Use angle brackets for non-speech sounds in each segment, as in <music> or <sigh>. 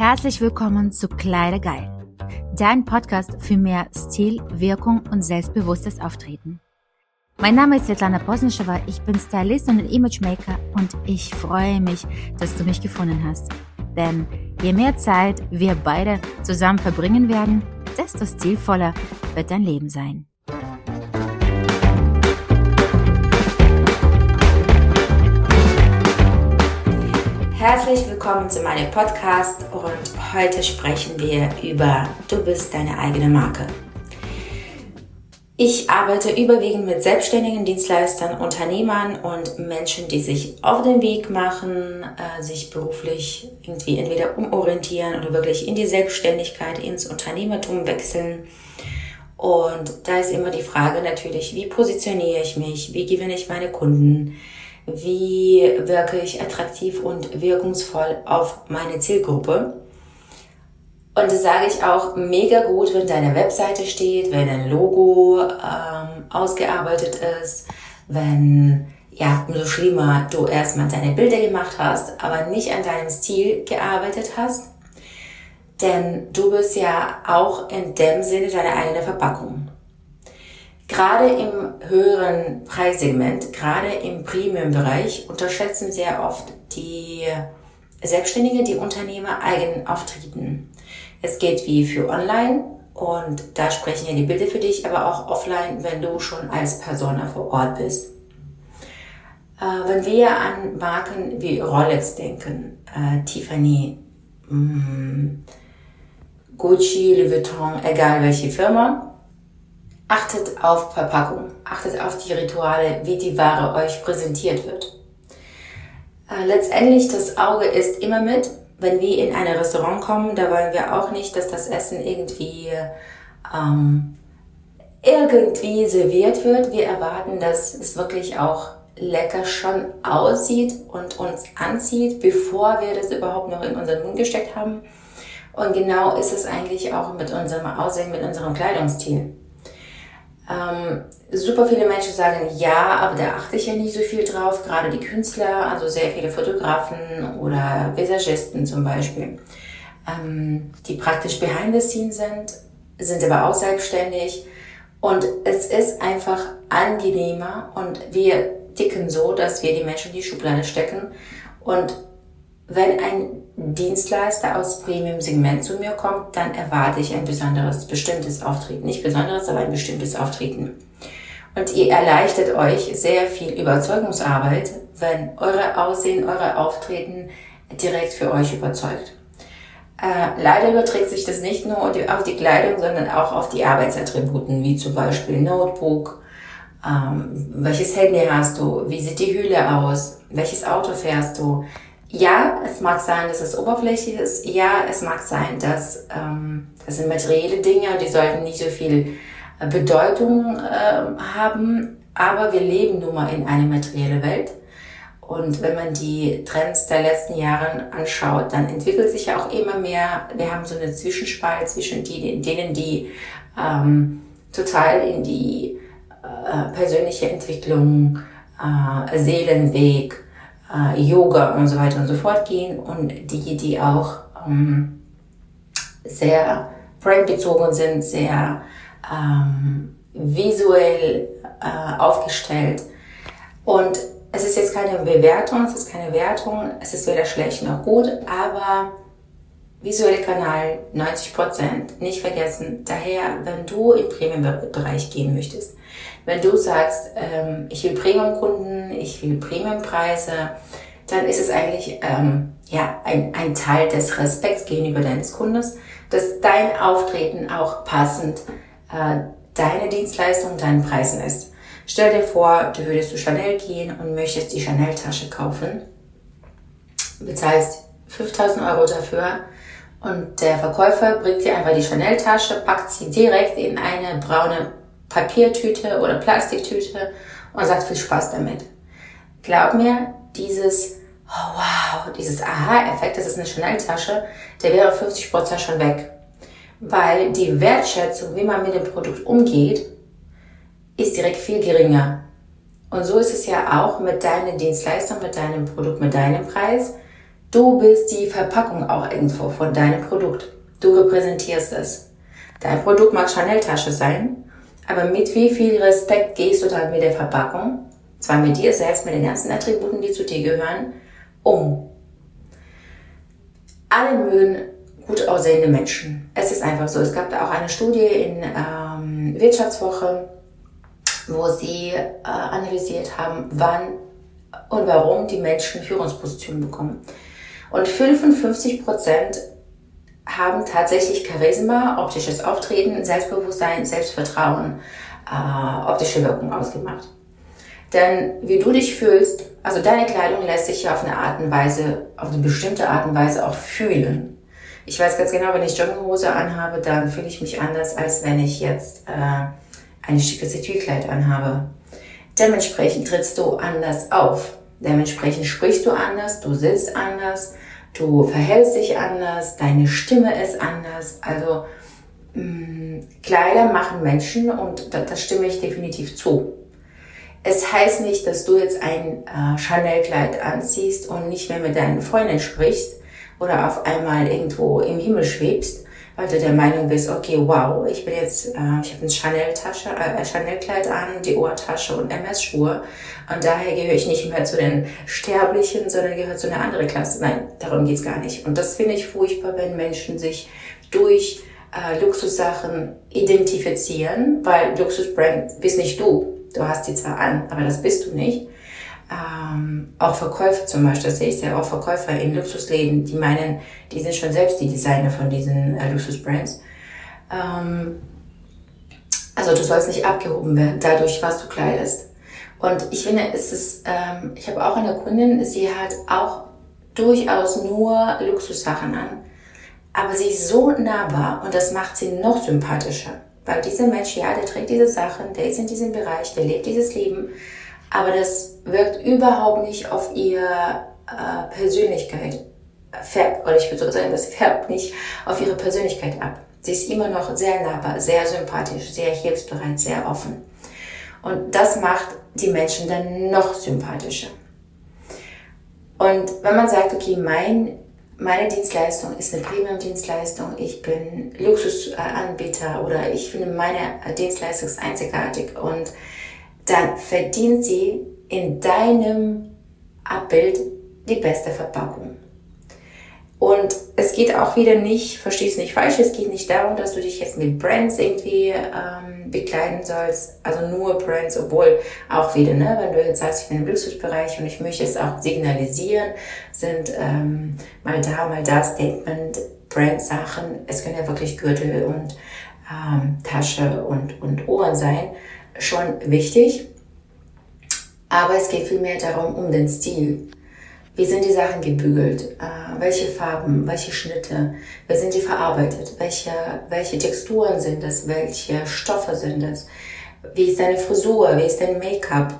Herzlich willkommen zu Kleider geil, dein Podcast für mehr Stil, Wirkung und selbstbewusstes Auftreten. Mein Name ist Svetlana Posnischewa, ich bin Stylist und Imagemaker und ich freue mich, dass du mich gefunden hast. Denn je mehr Zeit wir beide zusammen verbringen werden, desto stilvoller wird dein Leben sein. Herzlich willkommen zu meinem Podcast heute sprechen wir über Du bist deine eigene Marke. Ich arbeite überwiegend mit selbstständigen Dienstleistern, Unternehmern und Menschen, die sich auf den Weg machen, äh, sich beruflich irgendwie entweder umorientieren oder wirklich in die Selbstständigkeit, ins Unternehmertum wechseln. Und da ist immer die Frage natürlich, wie positioniere ich mich, wie gewinne ich meine Kunden, wie wirke ich attraktiv und wirkungsvoll auf meine Zielgruppe. Und das sage ich auch mega gut, wenn deine Webseite steht, wenn ein Logo ähm, ausgearbeitet ist, wenn, ja, umso schlimmer du erstmal deine Bilder gemacht hast, aber nicht an deinem Stil gearbeitet hast. Denn du bist ja auch in dem Sinne deine eigene Verpackung. Gerade im höheren Preissegment, gerade im Premium-Bereich, unterschätzen sehr oft die Selbstständige, die Unternehmer eigen auftreten. Es geht wie für online und da sprechen ja die Bilder für dich, aber auch offline, wenn du schon als Persona vor Ort bist. Äh, wenn wir an Marken wie Rolex denken, äh, Tiffany, mh, mm, Gucci, Louis Vuitton, egal welche Firma, Achtet auf Verpackung, achtet auf die Rituale, wie die Ware euch präsentiert wird. Äh, letztendlich, das Auge ist immer mit. Wenn wir in ein Restaurant kommen, da wollen wir auch nicht, dass das Essen irgendwie ähm, irgendwie serviert wird. Wir erwarten, dass es wirklich auch lecker schon aussieht und uns anzieht, bevor wir das überhaupt noch in unseren Mund gesteckt haben. Und genau ist es eigentlich auch mit unserem Aussehen, mit unserem Kleidungsstil. Ähm, super viele Menschen sagen, ja, aber da achte ich ja nicht so viel drauf. Gerade die Künstler, also sehr viele Fotografen oder Visagisten zum Beispiel, ähm, die praktisch behind the scenes sind, sind aber auch selbstständig. Und es ist einfach angenehmer und wir ticken so, dass wir die Menschen in die Schublade stecken und wenn ein Dienstleister aus Premium-Segment zu mir kommt, dann erwarte ich ein besonderes, bestimmtes Auftreten. Nicht besonderes, aber ein bestimmtes Auftreten. Und ihr erleichtert euch sehr viel Überzeugungsarbeit, wenn eure Aussehen, eure Auftreten direkt für euch überzeugt. Äh, leider überträgt sich das nicht nur auf die Kleidung, sondern auch auf die Arbeitsattributen, wie zum Beispiel Notebook, ähm, welches Handy hast du, wie sieht die Hülle aus, welches Auto fährst du, ja, es mag sein, dass es oberflächlich ist. Ja, es mag sein, dass ähm, das sind materielle Dinge, die sollten nicht so viel äh, Bedeutung äh, haben. Aber wir leben nun mal in einer materiellen Welt. Und wenn man die Trends der letzten Jahre anschaut, dann entwickelt sich ja auch immer mehr. Wir haben so eine Zwischenspalt zwischen die, denen, die ähm, total in die äh, persönliche Entwicklung, äh, Seelenweg, äh, Yoga und so weiter und so fort gehen und die, die auch ähm, sehr brandbezogen sind, sehr ähm, visuell äh, aufgestellt. Und es ist jetzt keine Bewertung, es ist keine Wertung, es ist weder schlecht noch gut, aber visuelle Kanal 90 Prozent, nicht vergessen. Daher, wenn du im Premium-Bereich gehen möchtest, wenn du sagst, ähm, ich will Premium-Kunden, ich will Premium-Preise, dann ist es eigentlich ähm, ja ein, ein Teil des Respekts gegenüber deines Kundes, dass dein Auftreten auch passend äh, deine Dienstleistung, deinen Preisen ist. Stell dir vor, du würdest zu Chanel gehen und möchtest die Chanel-Tasche kaufen, bezahlst 5000 Euro dafür und der Verkäufer bringt dir einfach die Chanel-Tasche, packt sie direkt in eine braune Papiertüte oder Plastiktüte und sagt viel Spaß damit. Glaub mir, dieses oh wow, dieses Aha-Effekt, das ist eine Chanel-Tasche, der wäre 50% schon weg. Weil die Wertschätzung, wie man mit dem Produkt umgeht, ist direkt viel geringer. Und so ist es ja auch mit deiner Dienstleistung, mit deinem Produkt, mit deinem Preis. Du bist die Verpackung auch irgendwo von deinem Produkt. Du repräsentierst es. Dein Produkt mag Chanel-Tasche sein, aber mit wie viel Respekt gehst du dann mit der Verpackung, zwar mit dir selbst, mit den ganzen Attributen, die zu dir gehören, um? Alle mögen gut aussehende Menschen. Es ist einfach so. Es gab da auch eine Studie in ähm, Wirtschaftswoche, wo sie äh, analysiert haben, wann und warum die Menschen Führungspositionen bekommen. Und 55 Prozent haben tatsächlich Charisma, optisches Auftreten, Selbstbewusstsein, Selbstvertrauen, äh, optische Wirkung ausgemacht. Denn wie du dich fühlst, also deine Kleidung lässt sich ja auf eine Art und Weise, auf eine bestimmte Art und Weise auch fühlen. Ich weiß ganz genau, wenn ich Jogginghose anhabe, dann fühle ich mich anders, als wenn ich jetzt äh, ein schickes Etui-Kleid anhabe. Dementsprechend trittst du anders auf. Dementsprechend sprichst du anders, du sitzt anders, du verhältst dich anders, deine Stimme ist anders. Also mh, mm, Kleider machen Menschen und da, das stimme ich definitiv zu. Es heißt nicht, dass du jetzt ein äh, Chanel-Kleid anziehst und nicht mehr mit deinen Freunden sprichst oder auf einmal irgendwo im Himmel schwebst, weil du der Meinung bist, okay, wow, ich bin jetzt, äh, ich habe eine Chanel-Tasche, äh, Chanel-Kleid an, die Ohrtasche und MS-Schuhe und daher gehöre ich nicht mehr zu den Sterblichen, sondern gehöre zu einer anderen Klasse. Nein, darum geht's gar nicht. Und das finde ich furchtbar, wenn Menschen sich durch äh, Luxussachen identifizieren, weil Luxusbrand bist nicht du. Du hast die zwar an, aber das bist du nicht. Ähm, auch Verkäufer zum Beispiel, das sehe ich sehr auch Verkäufer in Luxusläden, die meinen, die sind schon selbst die Designer von diesen äh, Luxusbrands. Ähm, also du sollst nicht abgehoben werden dadurch, was du kleidest. Und ich finde, es ist, ähm, ich habe auch eine Kundin, sie hat auch durchaus nur Luxussachen an, aber sie ist so nahbar und das macht sie noch sympathischer. Weil dieser Mensch, ja, der trägt diese Sachen, der ist in diesem Bereich, der lebt dieses Leben, aber das wirkt überhaupt nicht auf ihre äh, Persönlichkeit, färbt, oder ich würde so sagen, das <laughs> färbt nicht auf ihre Persönlichkeit ab. Sie ist immer noch sehr nahbar, sehr sympathisch, sehr hilfsbereit, sehr offen. Und das macht die Menschen dann noch sympathischer. Und wenn man sagt, okay, mein, meine Dienstleistung ist eine Premium-Dienstleistung, ich bin Luxusanbieter oder ich finde meine Dienstleistung ist einzigartig und dann verdient sie in deinem Abbild die beste Verpackung. Und es geht auch wieder nicht, verstehst nicht falsch, es geht nicht darum, dass du dich jetzt mit Brands irgendwie ähm, bekleiden sollst, also nur Brands, obwohl auch wieder, ne, wenn du jetzt sagst, ich bin im Luxusbereich und ich möchte es auch signalisieren, sind ähm, mal da, mal da Statement, Brand-Sachen, es können ja wirklich Gürtel und ähm, Tasche und, und Ohren sein, schon wichtig. Aber es geht vielmehr darum, um den Stil. Wie sind die Sachen gebügelt? Äh, welche Farben, welche Schnitte? Wie sind die verarbeitet? Welche, welche Texturen sind es? Welche Stoffe sind es? Wie ist deine Frisur? Wie ist dein Make-up?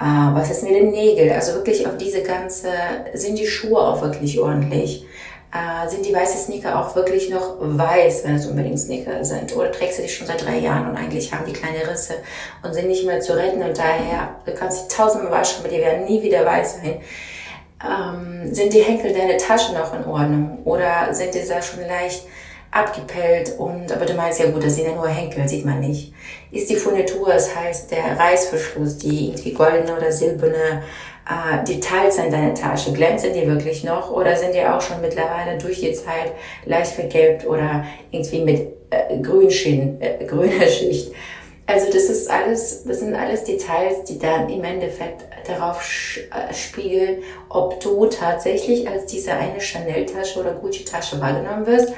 Äh, was ist mit den Nägeln? Also wirklich auf diese ganze, sind die Schuhe auch wirklich ordentlich? Äh, sind die weißen Sneaker auch wirklich noch weiß, wenn es unbedingt Sneaker sind? Oder trägst du die schon seit drei Jahren und eigentlich haben die kleine Risse und sind nicht mehr zu retten und daher, du kannst die tausendmal waschen, aber die werden nie wieder weiß sein. Ähm, sind die Henkel deiner Tasche noch in Ordnung? Oder sind die da schon leicht abgepellt und, aber du meinst ja gut, das sind ja nur Henkel, sieht man nicht. Ist die Furnitur, das heißt der Reißverschluss, die irgendwie goldene oder silberne äh, Details in deiner Tasche, glänzen die wirklich noch oder sind die auch schon mittlerweile durch die Zeit leicht vergelbt oder irgendwie mit äh, Grünschien, äh, grüner <laughs> Schicht? Also das ist alles, das sind alles Details, die dann im Endeffekt darauf äh, spiegeln, ob du tatsächlich als diese eine Chanel-Tasche oder Gucci-Tasche wahrgenommen wirst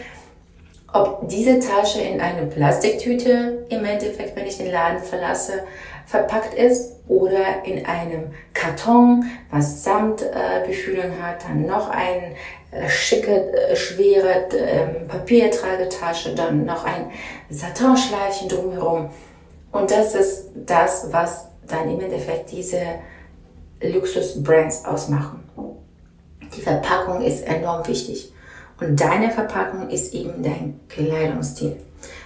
ob diese Tasche in eine Plastiktüte im Endeffekt, wenn ich den Laden verlasse, verpackt ist oder in einem Karton, was Samtbefühlung äh, hat, dann noch ein äh, schicke, äh, schwere äh, Papiertragetasche, dann noch ein Satinschleifchen drumherum. Und das ist das, was dann im Endeffekt diese Luxus-Brands ausmachen. Die Verpackung ist enorm wichtig. Und deine Verpackung ist eben dein Kleidungsstil.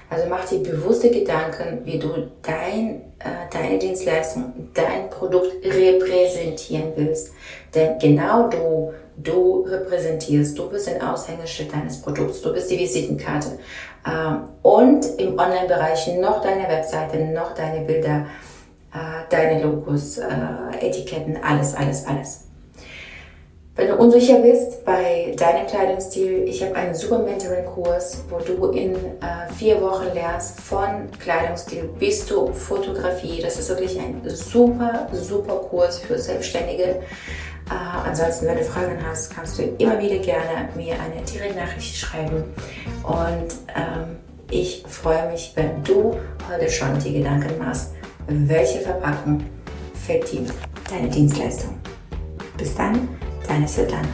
Also mach dir bewusste Gedanken, wie du dein, äh, deine Dienstleistung, dein Produkt repräsentieren willst. Denn genau du, du repräsentierst, du bist ein Aushängeschild deines Produkts, du bist die Visitenkarte. Ähm, und im Online-Bereich noch deine Webseite, noch deine Bilder, äh, deine Logos, äh, Etiketten, alles, alles, alles. Wenn du unsicher bist bei deinem Kleidungsstil, ich habe einen super Mentoring-Kurs, wo du in äh, vier Wochen lernst von Kleidungsstil bis zur Fotografie. Das ist wirklich ein super, super Kurs für Selbstständige. Äh, ansonsten, wenn du Fragen hast, kannst du immer wieder gerne mir eine Direktnachricht schreiben. Und ähm, ich freue mich, wenn du heute schon die Gedanken machst, welche Verpackung verdient deine Dienstleistung. Bis dann, deine Sultan.